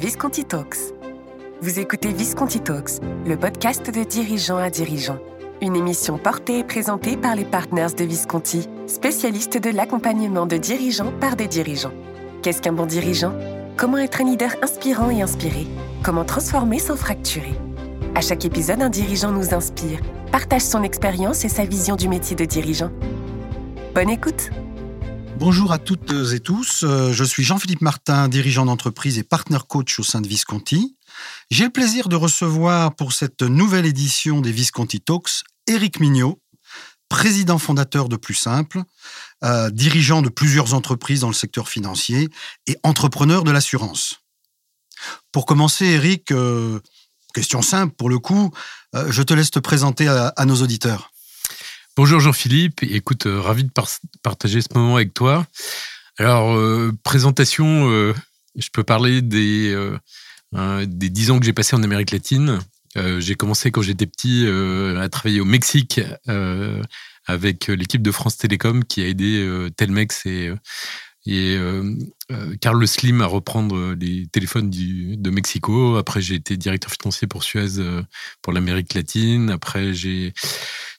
Visconti Talks. Vous écoutez Visconti Talks, le podcast de dirigeants à dirigeants. Une émission portée et présentée par les partners de Visconti, spécialistes de l'accompagnement de dirigeants par des dirigeants. Qu'est-ce qu'un bon dirigeant? Comment être un leader inspirant et inspiré? Comment transformer sans fracturer? À chaque épisode, un dirigeant nous inspire, partage son expérience et sa vision du métier de dirigeant. Bonne écoute Bonjour à toutes et tous, euh, je suis Jean-Philippe Martin, dirigeant d'entreprise et partner coach au sein de Visconti. J'ai le plaisir de recevoir pour cette nouvelle édition des Visconti Talks Éric Mignot, président fondateur de Plus Simple, euh, dirigeant de plusieurs entreprises dans le secteur financier et entrepreneur de l'assurance. Pour commencer, Éric, euh, question simple pour le coup, euh, je te laisse te présenter à nos auditeurs. Bonjour Jean-Philippe, écoute, euh, ravi de par partager ce moment avec toi. Alors, euh, présentation, euh, je peux parler des, euh, des 10 ans que j'ai passé en Amérique latine. j'ai commencé quand j'étais petit à travailler au Mexique avec l'équipe de France Télécom qui a aidé Telmex et, et Carlos Slim à reprendre les téléphones de Mexico. Après, j'ai été directeur financier pour Suez pour l'Amérique latine. Après, j'ai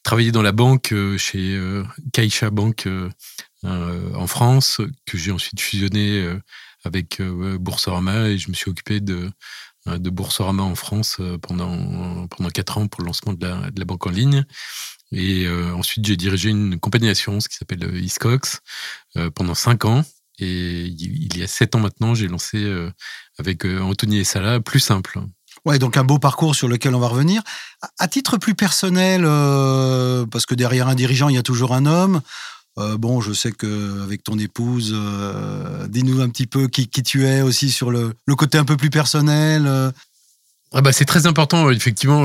travaillé dans la banque chez Caixa Bank en France, que j'ai ensuite fusionné avec Boursorama et je me suis occupé de, Boursorama en France pendant, pendant quatre ans pour le lancement de la, de la banque en ligne. Et euh, ensuite, j'ai dirigé une compagnie d'assurance qui s'appelle Iscox euh, pendant cinq ans. Et il y a sept ans maintenant, j'ai lancé euh, avec Anthony et Salah Plus Simple. Ouais, donc un beau parcours sur lequel on va revenir. À titre plus personnel, euh, parce que derrière un dirigeant, il y a toujours un homme. Euh, bon, je sais que avec ton épouse, euh, dis-nous un petit peu qui, tu es aussi sur le, le côté un peu plus personnel. Ah bah, c'est très important, effectivement.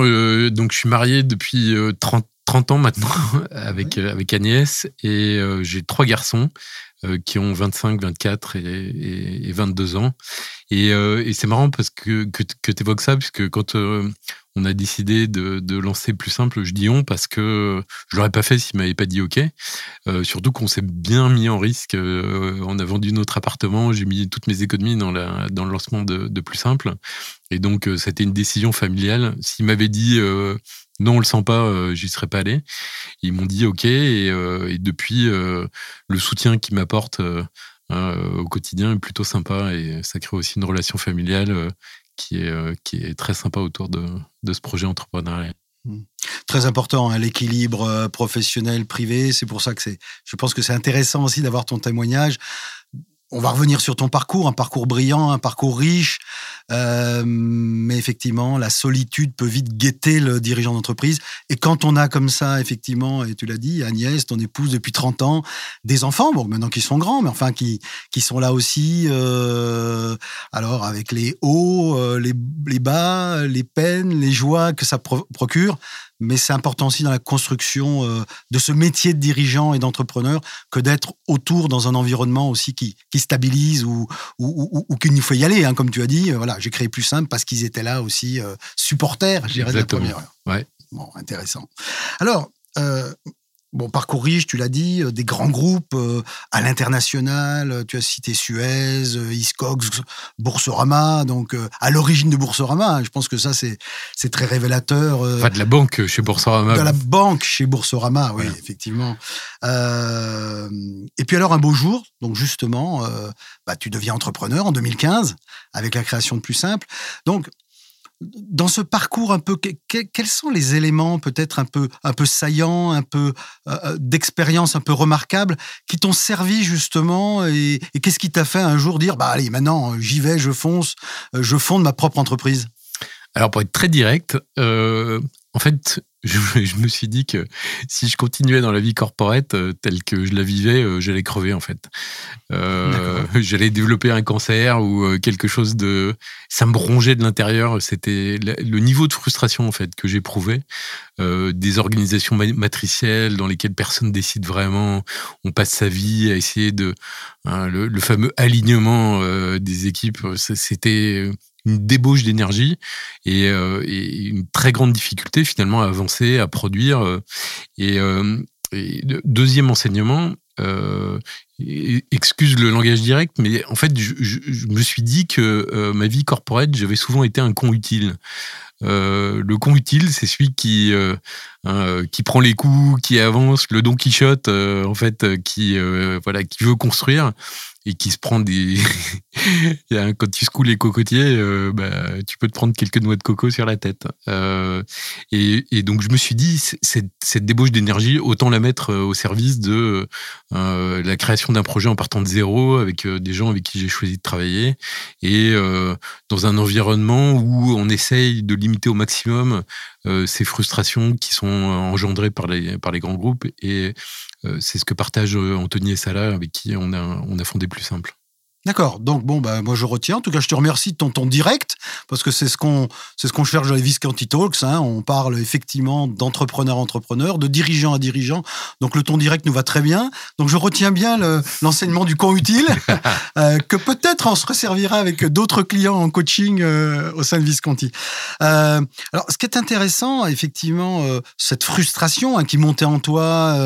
donc, je suis marié depuis 30 30 ans maintenant avec, ouais. avec Agnès et euh, j'ai trois garçons euh, qui ont 25, 24 et, et, et 22 ans. Et, euh, et c'est marrant parce que, que, que tu évoques ça, puisque quand on a décidé de, de, lancer plus simple, je dis on parce que je l'aurais pas fait s'il m'avait pas dit OK. surtout qu'on s'est bien mis en risque. on a vendu notre appartement, j'ai mis toutes mes économies dans, la, dans le lancement de, de plus simple. Et donc, c'était une décision familiale. S'il m'avait dit non, on le sent pas, euh, j'y serais pas allé. Ils m'ont dit OK et, euh, et depuis euh, le soutien qu'ils m'apportent au quotidien est plutôt sympa et ça crée aussi une relation familiale qui est qui est très sympa autour de, ce projet entrepreneurial. Mmh. Très important, hein, l'équilibre professionnel privé. C'est pour ça que c'est. Je pense que c'est intéressant aussi d'avoir ton témoignage on va revenir sur ton parcours, un parcours brillant, un parcours riche, euh, mais effectivement, la solitude peut vite guetter le dirigeant d'entreprise. Et quand on a comme ça, effectivement, et tu l'as dit, Agnès, ton épouse depuis 30 ans, des enfants, bon, maintenant qu'ils sont grands, mais enfin qui, qui sont là aussi, euh, alors avec les hauts, euh, les, les, bas, les peines, les joies que ça pro procure, mais c'est important aussi dans la construction euh, de ce métier de dirigeant et d'entrepreneur que d'être autour dans un environnement aussi qui, qui stabilise ou, ou, ou, ou qu'il faut y aller. Hein, comme tu as dit, euh, voilà, j'ai créé plus simple parce qu'ils étaient là aussi euh, supporters, je dirais, de la première heure. Ouais. Bon, intéressant. Alors, euh, Bon, parcours riche, tu l'as dit, des grands groupes euh, à l'international. Tu as cité Suez, Iscox, Boursorama. Donc, euh, à l'origine de Boursorama, je pense que ça, c'est c'est très révélateur. Euh, enfin, de la banque chez Boursorama. De la banque chez Boursorama, oui, voilà. effectivement. Euh, et puis alors, un beau jour, donc justement, bah, tu deviens entrepreneur en 2015 avec la création de Plus Simple. Donc, dans ce parcours un peu, que, que, quels sont les éléments peut-être un peu, un peu saillants, un peu euh, d'expérience un peu remarquables qui t'ont servi justement et, qu'est-ce qui t'a fait un jour dire bah allez maintenant j'y vais, je fonce, je fonde ma propre entreprise? Alors pour être très direct, euh, en fait je, je, me suis dit que si je continuais dans la vie corporate euh, telle que je la vivais, euh, j'allais crever en fait. Euh, j'allais développer un cancer ou quelque chose de, ça me rongeait de l'intérieur. C'était le niveau de frustration en fait que j'éprouvais. Des organisations matricielles dans lesquelles personne décide vraiment. On passe sa vie à essayer de hein, le, le, fameux alignement des équipes. C'était une débauche d'énergie et, euh, et, une très grande difficulté finalement à avancer, à produire. Euh, et, euh, deuxième enseignement, excuse le langage direct, mais en fait, je, me suis dit que ma vie corporate, j'avais souvent été un con utile. le con utile, c'est celui qui qui prend les coups, qui avance, le Don Quichotte, en fait, qui voilà, qui veut construire et qui se prend des. Quand tu secoues les cocotiers, euh, bah, tu peux te prendre quelques noix de coco sur la tête. Euh, et, donc, je me suis dit, cette, débauche d'énergie, autant la mettre euh, au service de euh, la création d'un projet en partant de zéro avec des gens avec qui j'ai choisi de travailler et dans un environnement où on essaye de limiter au maximum ces frustrations qui sont engendrées par les, par les grands groupes et c'est ce que partagent Anthony et Salah, avec qui on a, on a fondé Plus Simple. D'accord. Donc bon, bah, moi je retiens. En tout cas, je te remercie de ton ton direct parce que c'est ce qu'on c'est ce qu'on cherche dans les Visconti Talks. Hein. On parle effectivement d'entrepreneur entrepreneur, de dirigeant à dirigeant. Donc le ton direct nous va très bien. Donc je retiens bien l'enseignement du con utile euh, que peut-être on se resservira avec d'autres clients en coaching euh, au sein de Visconti. Euh, alors ce qui est intéressant, effectivement, cette frustration hein, qui montait en toi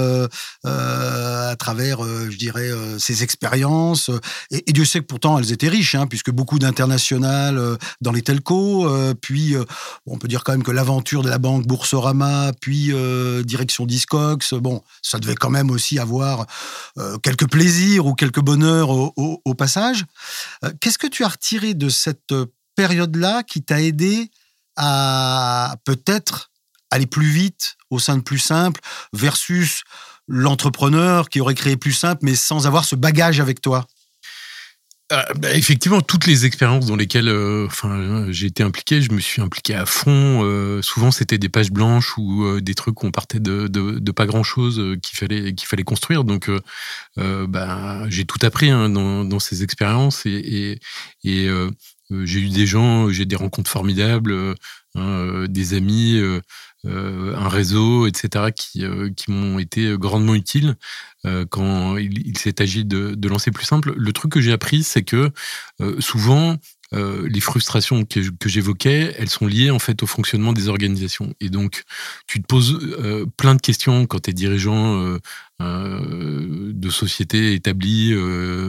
à travers, je dirais, ces expériences et, et sais que pourtant elles étaient riches, hein, puisque beaucoup d'international euh, dans les telcos, euh, puis euh, on peut dire quand même que l'aventure de la banque Boursorama, puis direction Discox, bon, ça devait quand même aussi avoir quelques plaisirs ou quelques bonheurs au, passage. Qu'est-ce que tu as retiré de cette période-là qui t'a aidé à peut-être aller plus vite au sein de Plus Simple versus l'entrepreneur qui aurait créé Plus Simple mais sans avoir ce bagage avec toi? Euh, bah, effectivement, toutes les expériences dans lesquelles euh, enfin, j'ai été impliqué, je me suis impliqué à fond. Euh, souvent, c'était des pages blanches ou des trucs où on partait de, pas grand-chose qu'il fallait, qu'il fallait construire. Donc, bah, j'ai tout appris hein, dans, dans, ces expériences et, et j'ai eu des gens, j'ai des rencontres formidables, hein, des amis. Euh, un réseau, etc., qui, euh, m'ont été grandement utiles euh, quand il, s'est agi de, lancer plus simple. Le truc que j'ai appris, c'est que souvent, les frustrations que, j'évoquais, elles sont liées en fait au fonctionnement des organisations. Et donc, tu te poses plein de questions quand tu es dirigeant de sociétés établies,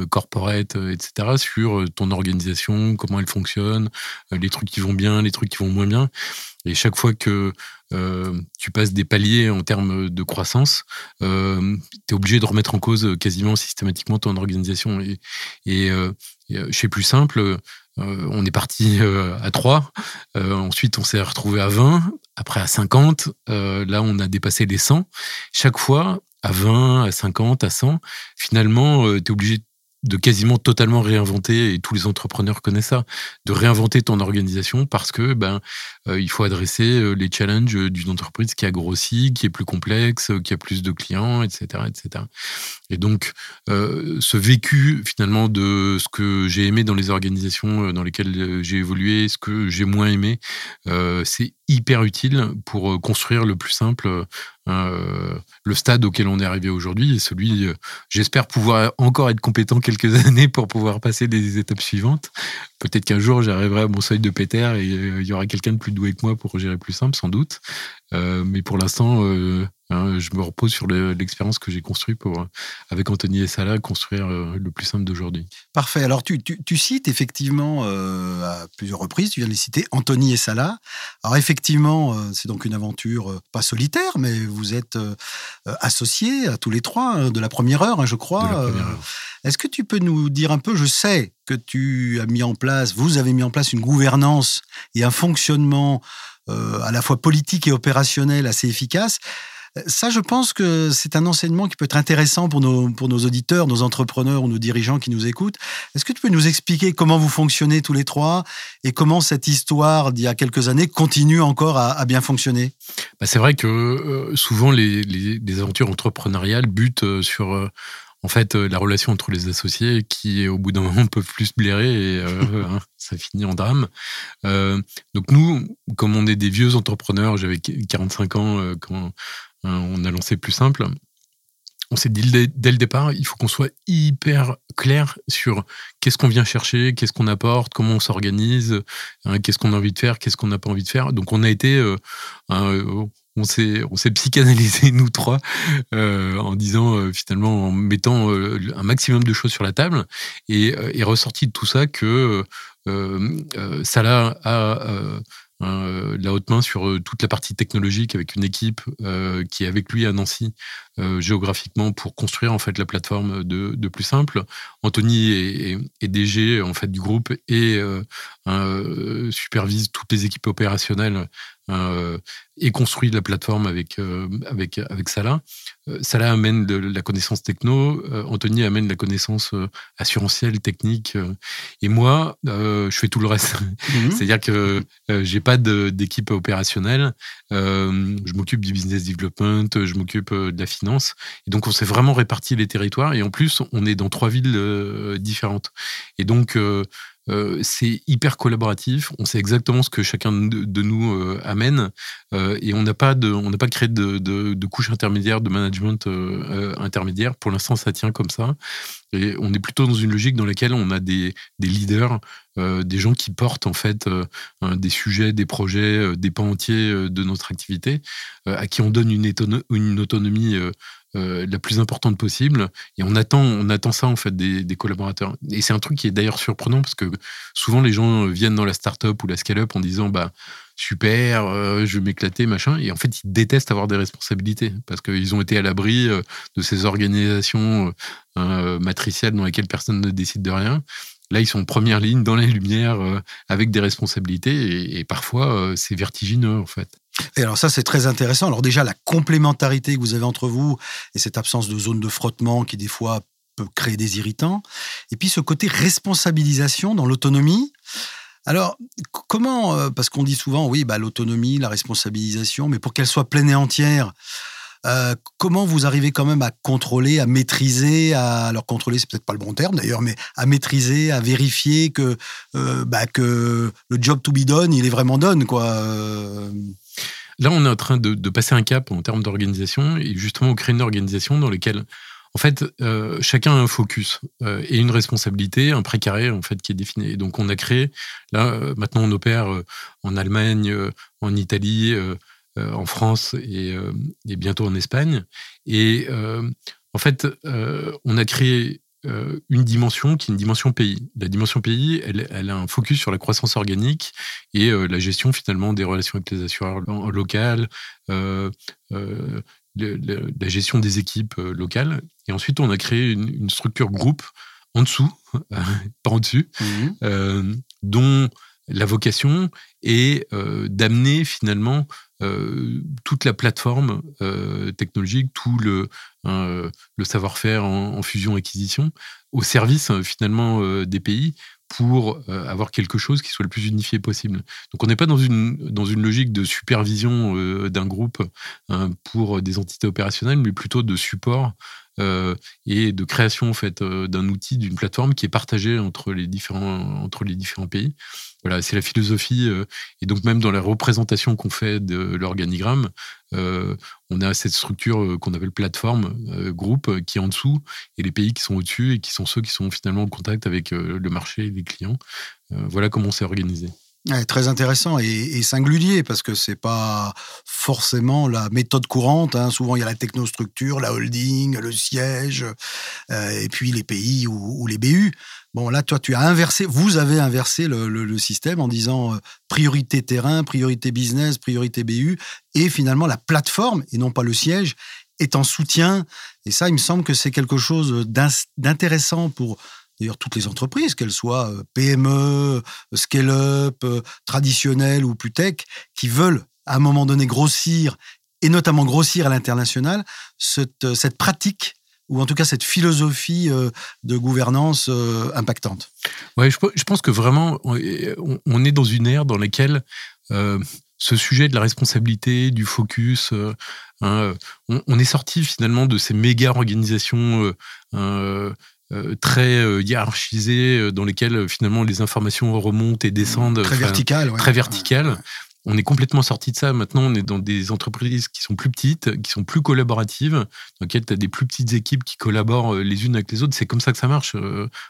corporate, etc., sur ton organisation, comment elle fonctionne, les trucs qui vont bien, les trucs qui vont moins bien. Et chaque fois que euh, tu passes des paliers en termes de croissance, euh, tu es obligé de remettre en cause quasiment systématiquement ton organisation. Et, et, euh, chez Plus Simple, on est parti à 3, ensuite on s'est retrouvé à 20, après à 50, là on a dépassé les 100. Chaque fois, à 20, à 50, à 100, finalement, tu es obligé de de quasiment totalement réinventer, et tous les entrepreneurs connaissent ça, de réinventer ton organisation parce que ben euh, il faut adresser euh, les challenges d'une entreprise qui a grossi, qui est plus complexe, qui a plus de clients, etc., etc. Et donc euh, ce vécu finalement de ce que j'ai aimé dans les organisations dans lesquelles j'ai évolué, ce que j'ai moins aimé, c'est hyper utile pour construire le plus simple euh, le stade auquel on est arrivé aujourd'hui est celui, euh, j'espère pouvoir encore être compétent quelques années pour pouvoir passer des étapes suivantes. Peut-être qu'un jour j'arriverai à mon seuil de Péter et euh, il y aura quelqu'un de plus doué que moi pour gérer plus simple, sans doute. mais pour l'instant, Hein, je me repose sur l'expérience que j'ai construite pour, avec Anthony et Salah, construire euh, le plus simple d'aujourd'hui. Parfait. Alors, tu, cites effectivement euh, à plusieurs reprises, tu viens de les citer, Anthony et Salah. Alors, effectivement, euh, c'est donc une aventure pas solitaire, mais vous êtes associés à tous les trois hein, de la première heure, hein, je crois. Est-ce que tu peux nous dire un peu, je sais que tu as mis en place, vous avez mis en place une gouvernance et un fonctionnement à la fois politique et opérationnel assez efficace. Ça, je pense que c'est un enseignement qui peut être intéressant pour nos, pour nos auditeurs, nos entrepreneurs ou nos dirigeants qui nous écoutent. Est-ce que tu peux nous expliquer comment vous fonctionnez tous les trois et comment cette histoire d'il y a quelques années continue encore à, bien fonctionner? Bah, C'est vrai que euh, souvent les, les, aventures entrepreneuriales butent euh, sur... Euh, en fait, la relation entre les associés qui, au bout d'un moment, peuvent plus se blairer et hein, ça finit en drame. donc nous, comme on est des vieux entrepreneurs, j'avais 45 ans quand, on a lancé plus simple. On s'est dit dès le départ, il faut qu'on soit hyper clair sur qu'est-ce qu'on vient chercher, qu'est-ce qu'on apporte, comment on s'organise, hein, qu'est-ce qu'on a envie de faire, qu'est-ce qu'on n'a pas envie de faire. Donc on a été, euh, euh, on s'est on psychanalysé nous trois en disant finalement en mettant un maximum de choses sur la table et est ressorti de tout ça que Salah a euh, la haute main sur euh, toute la partie technologique avec une équipe euh, qui est avec lui à Nancy géographiquement pour construire en fait la plateforme de, plus simple. Anthony est, DG en fait du groupe et supervise toutes les équipes opérationnelles et construit la plateforme avec, avec, avec Salah. Salah amène de la connaissance techno, Anthony amène la connaissance assurantielle, technique, et moi, je fais tout le reste. Mhm. C'est-à-dire que j'ai pas d'équipe opérationnelle, je m'occupe du business development, je m'occupe de la finance, et donc on s'est vraiment réparti les territoires, et en plus, on est dans trois villes différentes. Et donc, euh, c'est hyper collaboratif. On sait exactement ce que chacun de, nous euh, amène euh, et on n'a pas de, on n'a pas créé de, de, couche intermédiaire, de management intermédiaire. Pour l'instant, ça tient comme ça. Et on est plutôt dans une logique dans laquelle on a des, des leaders, des gens qui portent en fait des sujets, des projets, des pans entiers de notre activité, à qui on donne une, une autonomie euh, la plus importante possible. Et on attend, on attend ça en fait des, collaborateurs. Et c'est un truc qui est d'ailleurs surprenant parce que souvent les gens viennent dans la start-up ou la scale-up en disant bah super, euh, je vais m'éclater, machin. Et en fait, ils détestent avoir des responsabilités parce qu'ils ont été à l'abri euh, de ces organisations matricielles dans lesquelles personne ne décide de rien. Là, ils sont en première ligne, dans les lumières, avec des responsabilités, et parfois, c'est vertigineux, en fait. Et alors ça, c'est très intéressant. Alors déjà, la complémentarité que vous avez entre vous et cette absence de zone de frottement qui, des fois, peut créer des irritants. Et puis ce côté responsabilisation dans l'autonomie. Alors, comment, euh, parce qu'on dit souvent, oui, bah, l'autonomie, la responsabilisation, mais pour qu'elle soit pleine et entière, euh, comment vous arrivez quand même à contrôler, à maîtriser, à alors contrôler, c'est peut-être pas le bon terme d'ailleurs, mais à maîtriser, à vérifier que euh, bah, que le job to be done, il est vraiment done quoi. Là, on est en train de, passer un cap en termes d'organisation et justement, on crée une organisation dans laquelle, en fait, euh, chacun a un focus euh, et une responsabilité, un précaré, en fait, qui est défini. donc, on a créé, là, euh, maintenant, on opère en Allemagne, en Italie, en France et, et, bientôt en Espagne. Et en fait, on a créé une dimension qui est une dimension pays. La dimension pays, elle, a un focus sur la croissance organique et euh, la gestion finalement des relations avec les assureurs locales, euh, la gestion des équipes locales. Et ensuite, on a créé une, structure groupe en dessous, pas en dessus, mmh. dont la vocation est d'amener finalement euh, toute la plateforme euh, technologique, tout le, euh, savoir-faire en, fusion-acquisition au service finalement des pays pour avoir quelque chose qui soit le plus unifié possible. Donc on n'est pas dans une, dans une logique de supervision d'un groupe hein, pour des entités opérationnelles, mais plutôt de support et de création en fait d'un outil, d'une plateforme qui est partagée entre les différents, entre les différents pays. Voilà, c'est la philosophie. Euh, et donc, même dans la représentation qu'on fait de l'organigramme, euh, on a cette structure euh, qu'on appelle plateforme, groupe, qui est en dessous, et les pays qui sont au-dessus, et qui sont ceux qui sont finalement en contact avec le marché et les clients. voilà comment c'est organisé très intéressant et, singulier parce que c'est pas forcément la méthode courante. Hein. Souvent, il y a la technostructure, la holding, le siège, euh, et puis les pays ou, les BU. Bon, là, toi, tu as inversé, vous avez inversé le, système en disant euh, priorité terrain, priorité business, priorité BU, et finalement la plateforme et non pas le siège est en soutien. Et ça, il me semble que c'est quelque chose d'intéressant pour d'ailleurs toutes les entreprises, qu'elles soient euh, PME, euh, scale-up, euh, traditionnelles ou plus tech, qui veulent à un moment donné grossir, et notamment grossir à l'international, cette, pratique ou en tout cas cette philosophie de gouvernance impactante. Ouais, je, pense que vraiment, on est dans une ère dans laquelle ce sujet de la responsabilité, du focus, hein, on, est sorti finalement de ces méga organisations euh, très euh, hiérarchisées, euh, dans lesquelles finalement les informations remontent et descendent. Très verticales. Très verticales. On est complètement sorti de ça. Maintenant, on est dans des entreprises qui sont plus petites, qui sont plus collaboratives, dans lesquelles tu as des plus petites équipes qui collaborent les unes avec les autres. C'est comme ça que ça marche.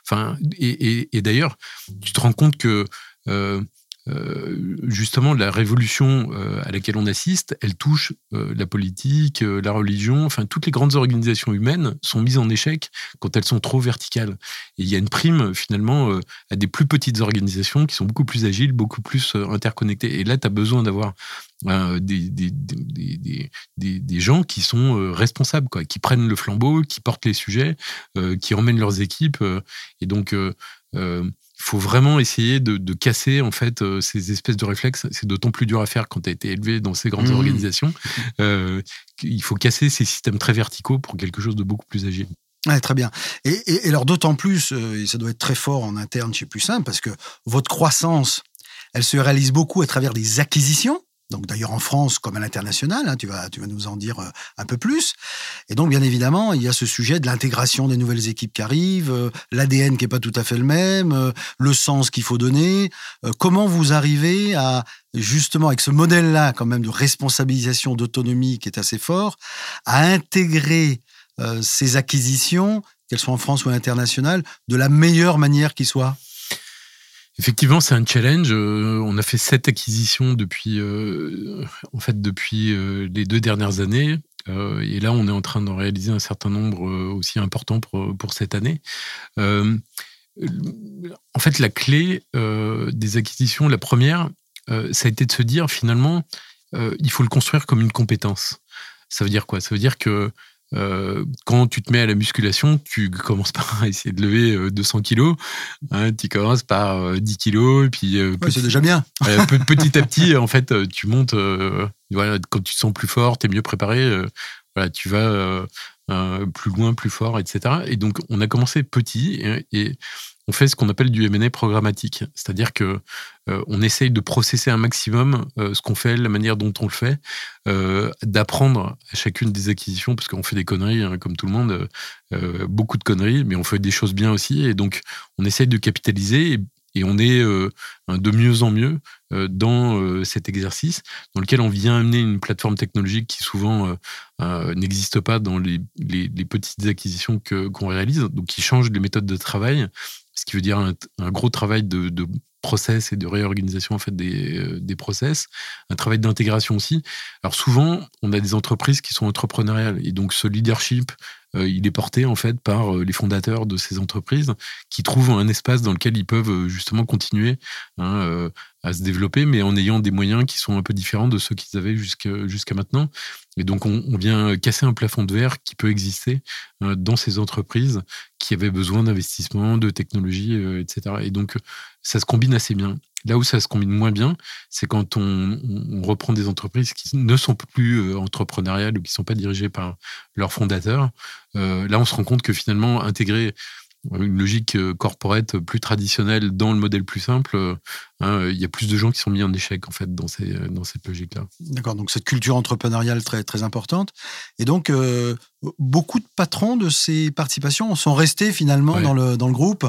Enfin, et, d'ailleurs, tu te rends compte que justement, la révolution à laquelle on assiste, elle touche la politique, la religion, enfin, toutes les grandes organisations humaines sont mises en échec quand elles sont trop verticales. Et il y a une prime, finalement, à des plus petites organisations qui sont beaucoup plus agiles, beaucoup plus interconnectées. Et là, tu as besoin d'avoir des, gens qui sont responsables, quoi, qui prennent le flambeau, qui portent les sujets, qui emmènent leurs équipes. et donc, il faut vraiment essayer de, casser en fait ces espèces de réflexes. C'est d'autant plus dur à faire quand tu as été élevé dans ces grandes mmh. organisations. il faut casser ces systèmes très verticaux pour quelque chose de beaucoup plus agile. très bien. Et, et, alors d'autant plus, et ça doit être très fort en interne chez Plus Simple, parce que votre croissance, elle se réalise beaucoup à travers des acquisitions donc d'ailleurs en France comme à l'international, hein, tu, vas, nous en dire euh, un peu plus. Et donc bien évidemment, il y a ce sujet de l'intégration des nouvelles équipes qui arrivent, euh, l'ADN qui est pas tout à fait le même, euh, le sens qu'il faut donner. comment vous arrivez à justement avec ce modèle-là quand même de responsabilisation, d'autonomie qui est assez fort, à intégrer ces acquisitions, qu'elles soient en France ou à l'international, de la meilleure manière qui soit? Effectivement, c'est un challenge. Euh, on a fait sept acquisitions depuis, euh, en fait, depuis euh, les deux dernières années. et là, on est en train d'en réaliser un certain nombre aussi important pour, pour cette année. en fait, la clé des acquisitions, la première, ça a été de se dire finalement, il faut le construire comme une compétence. Ça veut dire quoi? Ça veut dire que euh, quand tu te mets à la musculation, tu commences par essayer de lever 200 euh, kilos. Hein, tu commences par 10 euh, kilos, et puis c'est déjà bien. petit à petit, en fait, tu montes. voilà, quand tu te sens plus fort, tu es mieux préparé. voilà, tu vas plus loin, plus fort, etc. Et donc, on a commencé petit et on fait ce qu'on appelle du M&A programmatique, c'est-à-dire que euh, on essaye de processer un maximum euh, ce qu'on fait, la manière dont on le fait, euh, d'apprendre à chacune des acquisitions, parce qu'on fait des conneries hein, comme tout le monde, beaucoup de conneries, mais on fait des choses bien aussi, et donc on essaye de capitaliser et, on est de mieux en mieux dans cet exercice dans lequel on vient amener une plateforme technologique qui souvent n'existe pas dans les, petites acquisitions qu'on réalise, donc qui change les méthodes de travail ce qui veut dire un, gros travail de, process et de réorganisation en fait des, euh, des process, un travail d'intégration aussi. Alors souvent, on a des entreprises qui sont entrepreneuriales et donc ce leadership, il est porté en fait par euh, les fondateurs de ces entreprises qui trouvent un espace dans lequel ils peuvent justement continuer hein, à se développer, mais en ayant des moyens qui sont un peu différents de ceux qu'ils avaient jusqu'à maintenant. Et donc, on, vient casser un plafond de verre qui peut exister euh, dans ces entreprises qui avaient besoin d'investissement, de technologie, euh, etc. Et donc, ça se combine assez bien. Là où ça se combine moins bien, c'est quand on, reprend des entreprises qui ne sont plus euh, entrepreneuriales ou qui ne sont pas dirigées par leurs fondateurs. là, on se rend compte que finalement, intégrer une logique corporate plus traditionnelle dans le modèle plus simple, hein, il y a plus de gens qui sont mis en échec en fait dans, ces, dans cette logique-là. D'accord, donc cette culture entrepreneuriale très, très importante. Et donc, beaucoup de patrons de ces participations sont restés finalement dans, le, dans le groupe.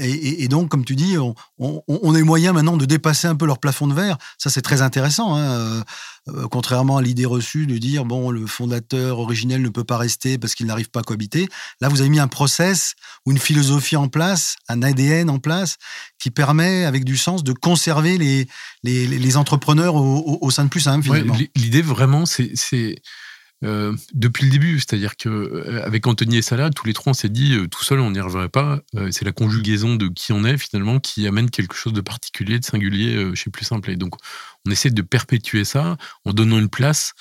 et, donc, comme tu dis, on, on, on, a moyen maintenant de dépasser un peu leur plafond de verre. Ça, c'est très intéressant. Hein, euh, contrairement à l'idée reçue de dire bon le fondateur originel ne peut pas rester parce qu'il n'arrive pas à cohabiter. Là, vous avez mis un process ou une philosophie en place, un ADN en place qui permet, avec du sens, de conserver les, les, entrepreneurs au, sein de plus simple. finalement. L'idée vraiment, c'est euh, depuis le début. C'est-à-dire que euh, avec Anthony et Salah, tous les trois, on s'est dit euh, tout seul, on n'y arriverait pas. c'est la conjugaison de qui on est finalement qui amène quelque chose de particulier, de singulier chez Plus Simple. Et donc, on essaie de perpétuer ça en donnant une place.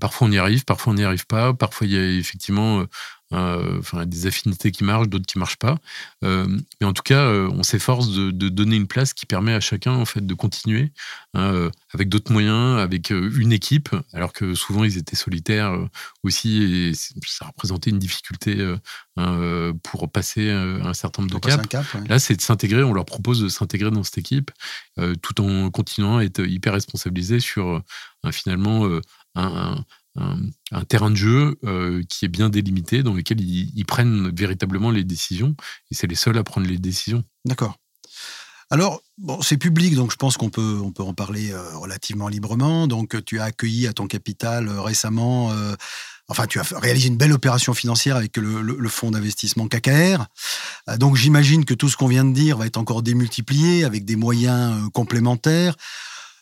parfois, on y arrive, parfois, on n'y arrive pas. Parfois, il y a effectivement enfin, des affinités qui marchent, d'autres qui marchent pas. Euh, mais en tout cas, euh, on s'efforce de, donner une place qui permet à chacun en fait de continuer hein, avec d'autres moyens, avec une équipe, alors que souvent ils étaient solitaires aussi et ça représentait une difficulté hein, pour passer un certain nombre de caps. Là, c'est de s'intégrer. On leur propose de s'intégrer dans cette équipe tout en continuant à être hyper responsabilisé sur finalement un, un, terrain de jeu euh, qui est bien délimité, dans lequel ils, prennent véritablement les décisions, et c'est les seuls à prendre les décisions. D'accord. Alors, bon, c'est public, donc je pense qu'on peut, on peut en parler euh, relativement librement. Donc, tu as accueilli à ton capital euh, récemment enfin, tu as réalisé une belle opération financière avec le, fonds d'investissement KKR. donc, j'imagine que tout ce qu'on vient de dire va être encore démultiplié avec des moyens complémentaires.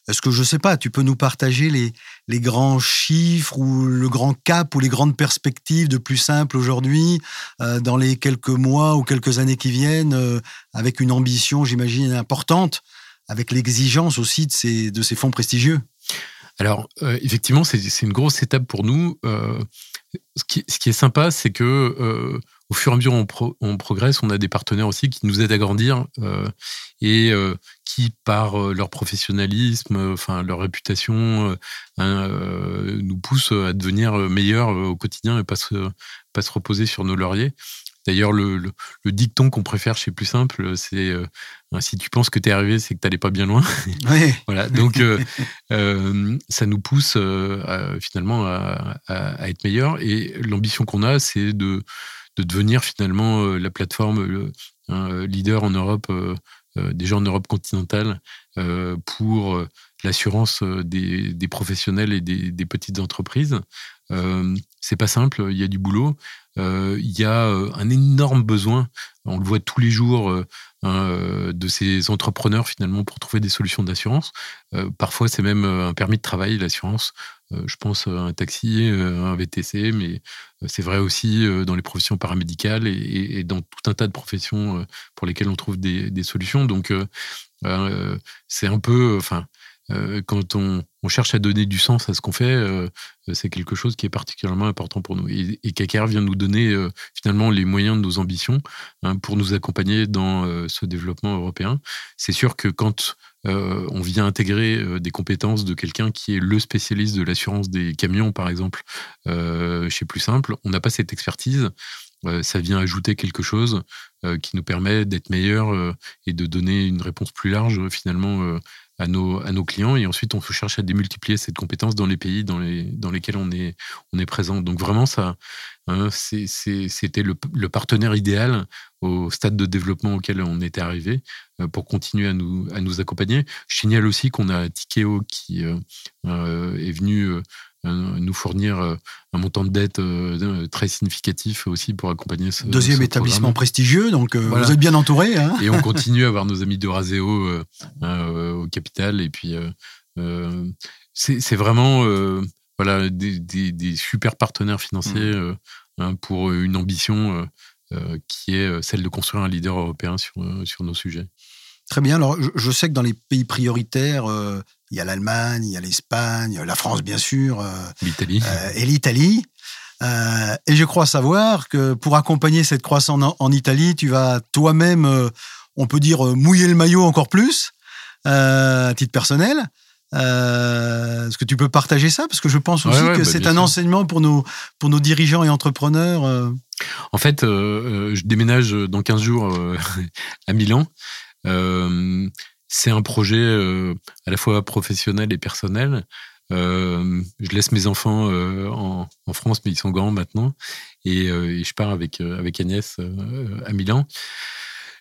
Est-ce que je ne sais pas, tu peux nous partager les, les grands chiffres ou le grand cap ou les grandes perspectives de plus simple aujourd'hui dans les quelques mois ou quelques années qui viennent avec une ambition, j'imagine, importante, avec l'exigence aussi de ces, de ces fonds prestigieux? Alors, euh, effectivement, c'est une grosse étape pour nous. Euh, ce, qui, est sympa, c'est que euh, au fur et à mesure on, on, progresse, on a des partenaires aussi qui nous aident à grandir et qui, par leur professionnalisme, enfin leur réputation, hein, nous poussent à devenir meilleurs au quotidien et pas se, pas se reposer sur nos lauriers. D'ailleurs, le, dicton qu'on préfère chez Plus Simple, c'est euh, si tu penses que tu es arrivé, c'est que tu n'allais pas bien loin. voilà. Donc, euh, euh, ça nous pousse finalement à, être meilleur. Et l'ambition qu'on a, c'est de, devenir finalement la plateforme leader en Europe, déjà en Europe continentale, pour l'assurance des, professionnels et des, petites entreprises. c'est pas simple, il y a du boulot. Euh, il y a euh, un énorme besoin, on le voit tous les jours, euh, hein, de ces entrepreneurs finalement pour trouver des solutions d'assurance. parfois, c'est même un permis de travail, l'assurance. je pense à un taxi, un VTC, mais c'est vrai aussi dans les professions paramédicales et, dans tout un tas de professions pour lesquelles on trouve des, des solutions. Donc, c'est un peu, enfin, euh, quand on, cherche à donner du sens à ce qu'on fait, euh, c'est quelque chose qui est particulièrement important pour nous. Et, et vient nous donner euh, finalement les moyens de nos ambitions hein, pour nous accompagner dans ce développement européen. C'est sûr que quand on vient intégrer des compétences de quelqu'un qui est le spécialiste de l'assurance des camions, par exemple, chez Plus Simple, on n'a pas cette expertise. ça vient ajouter quelque chose qui nous permet d'être meilleur et de donner une réponse plus large finalement à nos, clients et ensuite on cherche à démultiplier cette compétence dans les pays dans, les, dans lesquels on est, on est présent. Donc vraiment, ça, hein, c'était le, partenaire idéal au stade de développement auquel on était arrivé euh, pour continuer à nous, à nous accompagner. Je signale aussi qu'on a Tikeo qui euh, euh, est venu nous fournir euh, un montant de dette euh, très significatif aussi pour accompagner ce Deuxième établissement prestigieux, donc vous êtes bien entouré. Hein et on continue à avoir nos amis de Raseo au capital. Et puis, c'est vraiment voilà, des, super partenaires financiers mmh. hein, pour une ambition qui est celle de construire un leader européen sur, sur nos sujets. Très bien. Alors, je, sais que dans les pays prioritaires, il y a l'Allemagne, il y a l'Espagne, la France bien sûr, euh, l'Italie euh, et l'Italie. Euh, et je crois savoir que pour accompagner cette croissance en, Italie, tu vas toi-même, on peut dire, mouiller le maillot encore plus, à titre personnel. Est-ce que tu peux partager ça? Parce que je pense aussi que bah, c'est un enseignement pour nos, pour nos dirigeants et entrepreneurs. En fait, je déménage dans 15 jours à Milan. C'est un projet euh, à la fois professionnel et personnel. Euh, je laisse mes enfants euh, en, France, mais ils sont grands maintenant, et, je pars avec avec Agnès à Milan.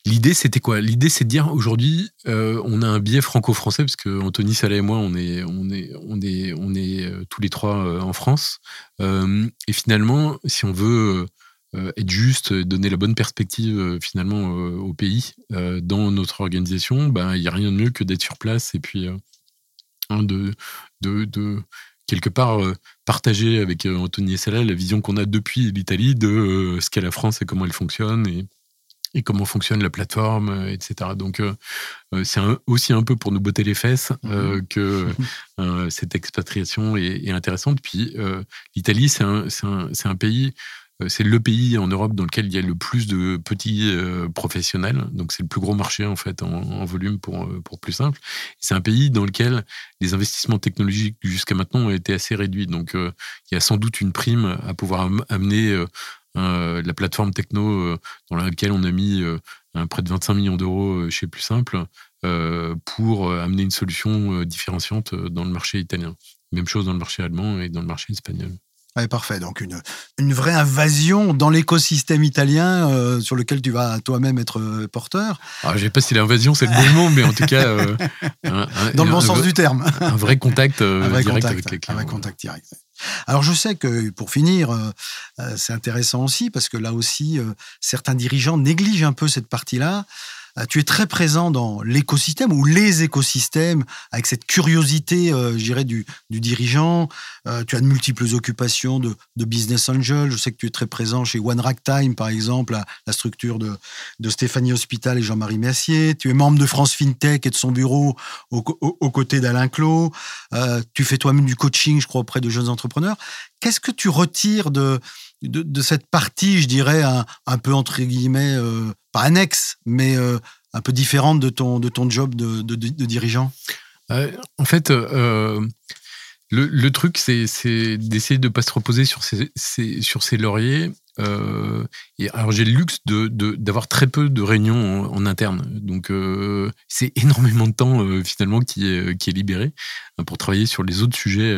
L'idée, c'était quoi? L'idée, c'est de dire aujourd'hui, on a un biais franco-français parce que Anthony Salah et moi, on est, on est, on est, on est tous les trois en France. et finalement, si on veut être juste, donner la bonne perspective euh, finalement euh, au pays dans notre organisation, ben, il n'y a rien de mieux que d'être sur place et puis hein, de, de, de, quelque part partager avec Anthony et Salah la vision qu'on a depuis l'Italie de ce qu'est la France et comment elle fonctionne et, et comment fonctionne la plateforme, etc. Donc, c'est aussi un peu pour nous botter les fesses mmh que cette expatriation est, est intéressante. Puis, l'Italie, c'est un, un, un, pays euh, c'est le pays en Europe dans lequel il y a le plus de petits euh, professionnels. Donc, c'est le plus gros marché, en fait, en, volume pour, euh, pour plus simple. C'est un pays dans lequel les investissements technologiques jusqu'à maintenant ont été assez réduits. Donc, il y a sans doute une prime à pouvoir amener la plateforme techno dans laquelle on a mis près de 25 millions d'euros chez Plus Simple pour amener une solution différenciante dans le marché italien. Même chose dans le marché allemand et dans le marché espagnol parfait. Donc une, une vraie invasion dans l'écosystème italien euh, sur lequel tu vas toi-même être euh, porteur. Ah, je ne sais pas si l'invasion c'est le bon mot, mais en tout cas... Euh, dans le bon sens du terme. Un vrai contact direct avec les clients. Un vrai contact direct. Alors je sais que pour finir, c'est intéressant aussi parce que là aussi, certains dirigeants négligent un peu cette partie-là. Euh, tu es très présent dans l'écosystème ou les écosystèmes avec cette curiosité, euh, je dirais, du, dirigeant. Euh, tu as de multiples occupations de, business angel. Je sais que tu es très présent chez One Rack Time, par exemple, la, la structure de, Stéphanie Hospital et Jean-Marie Mercier. Tu es membre de France FinTech et de son bureau aux côtés d'Alain Clos. Euh, tu fais toi-même du coaching, je crois, auprès de jeunes entrepreneurs. Qu'est-ce que tu retires de, de, cette partie, je dirais, un, un peu entre guillemets, euh, pas annexe, mais euh, un peu différente de ton, de ton job de, de, dirigeant? Euh, En fait, le, le, truc, c'est d'essayer de ne pas se reposer sur ses, sur ses lauriers. Euh, et alors j'ai le luxe d'avoir de, très peu de réunions en, interne, donc c'est énormément de temps finalement qui est, qui est libéré pour travailler sur les autres sujets,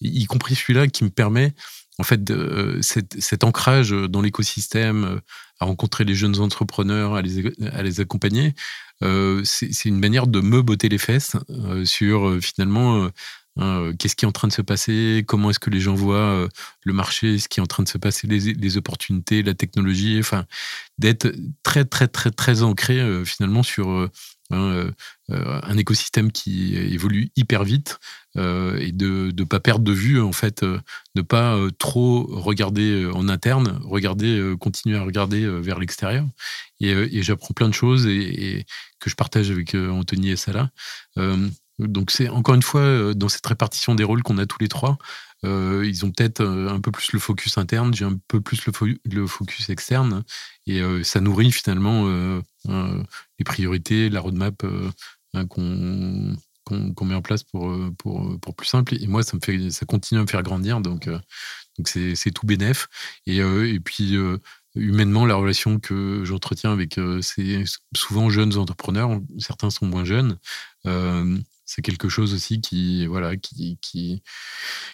y compris celui-là qui me permet en fait, cet, cet, ancrage dans l'écosystème, à rencontrer les jeunes entrepreneurs, à les, à les accompagner, euh, c'est une manière de me botter les fesses euh, sur euh, finalement qu'est-ce qui est en train de se passer, comment est-ce que les gens voient le marché, ce qui est en train de se passer, les, opportunités, la technologie, enfin, d'être très, très, très, très ancré finalement sur Hein, euh, un écosystème qui évolue hyper vite euh, et de ne pas perdre de vue, en fait, euh, pas trop regarder en interne, regarder, continuer à regarder vers l'extérieur. Et, j'apprends plein de choses et, que je partage avec Anthony et Salah. Donc c'est encore une fois dans cette répartition des rôles qu'on a tous les trois, euh, ils ont peut-être un peu plus le focus interne, j'ai un peu plus le, fo le, focus externe, et euh, ça nourrit finalement euh, les priorités, la roadmap hein, qu'on qu met en place pour, pour, pour plus simple. Et moi, ça me fait, ça continue à me faire grandir, donc donc c'est tout bénéf. Et, et puis humainement, la relation que j'entretiens avec ces souvent jeunes entrepreneurs, certains sont moins jeunes, c'est quelque chose aussi qui voilà qui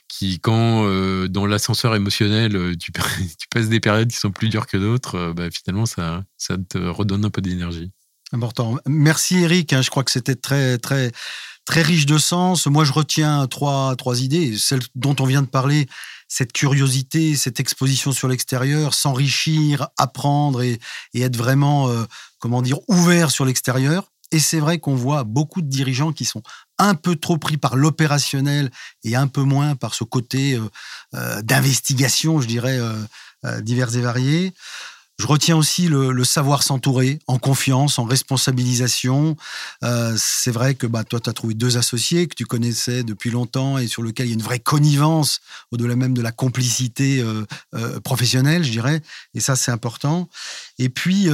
qui quand euh, dans l'ascenseur émotionnel euh, tu, passes des périodes qui sont plus dures que d'autres euh, bah, finalement ça ça te redonne un peu d'énergie. Important. Merci Eric hein, je crois que c'était très très très riche de sens. Moi je retiens trois trois idées. Celle dont on vient de parler cette curiosité cette exposition sur l'extérieur s'enrichir apprendre et, être vraiment comment dire ouvert sur l'extérieur et c'est vrai qu'on voit beaucoup de dirigeants qui sont un peu trop pris par l'opérationnel et un peu moins par ce côté euh, euh, d'investigation, je dirais, euh, divers et variés. Je retiens aussi le, savoir s'entourer en confiance, en responsabilisation. C'est vrai que bah, toi, tu as trouvé deux associés que tu connaissais depuis longtemps et sur lesquels il y a une vraie connivence, au-delà même de la complicité professionnelle, je dirais. Et ça, c'est important. Et puis,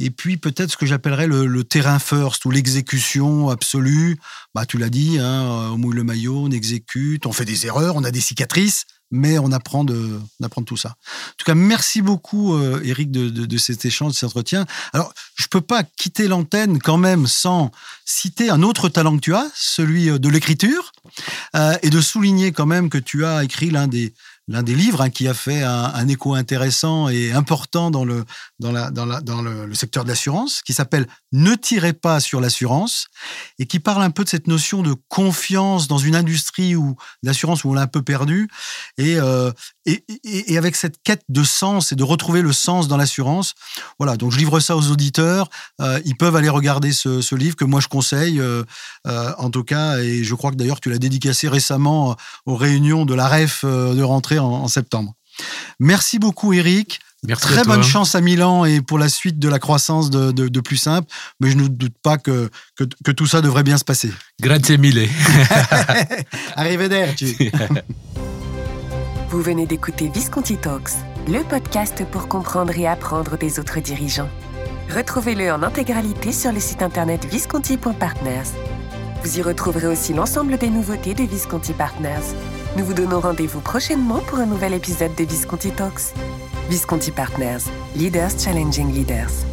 et puis peut-être ce que j'appellerais le, terrain first ou l'exécution absolue. Bah, tu l'as dit, hein, on mouille le maillot, on exécute, on fait des erreurs, on a des cicatrices, mais on apprend de, on tout ça. En tout cas, merci beaucoup, euh, Eric, de, de, cet échange, de cet entretien. Alors, je peux pas quitter l'antenne quand même sans citer un autre talent que tu as, celui de l'écriture, euh, et de souligner quand même que tu as écrit l'un des l'un des livres hein, qui a fait un, écho intéressant et important dans le, secteur de l'assurance, qui s'appelle Ne tirez pas sur l'assurance, et qui parle un peu de cette notion de confiance dans une industrie où l'assurance où on l'a un peu perdu, et, euh, avec cette quête de sens et de retrouver le sens dans l'assurance. Voilà, donc je livre ça aux auditeurs. Euh, ils peuvent aller regarder ce, livre que moi je conseille, euh, en tout cas, et je crois que d'ailleurs tu l'as dédicacé récemment aux réunions de la REF de rentrée en, en septembre. Merci beaucoup, Eric. Merci Très bonne chance à Milan et pour la suite de la croissance de, de, de plus simple, mais je ne doute pas que, que, que, tout ça devrait bien se passer. Grazie mille. Arrivederci. Vous venez d'écouter Visconti Talks, le podcast pour comprendre et apprendre des autres dirigeants. Retrouvez-le en intégralité sur le site internet visconti.partners. Vous y retrouverez aussi l'ensemble des nouveautés de Visconti Partners. Nous vous donnons rendez-vous prochainement pour un nouvel épisode de Visconti Talks. Visconti Partners, Leaders Challenging Leaders.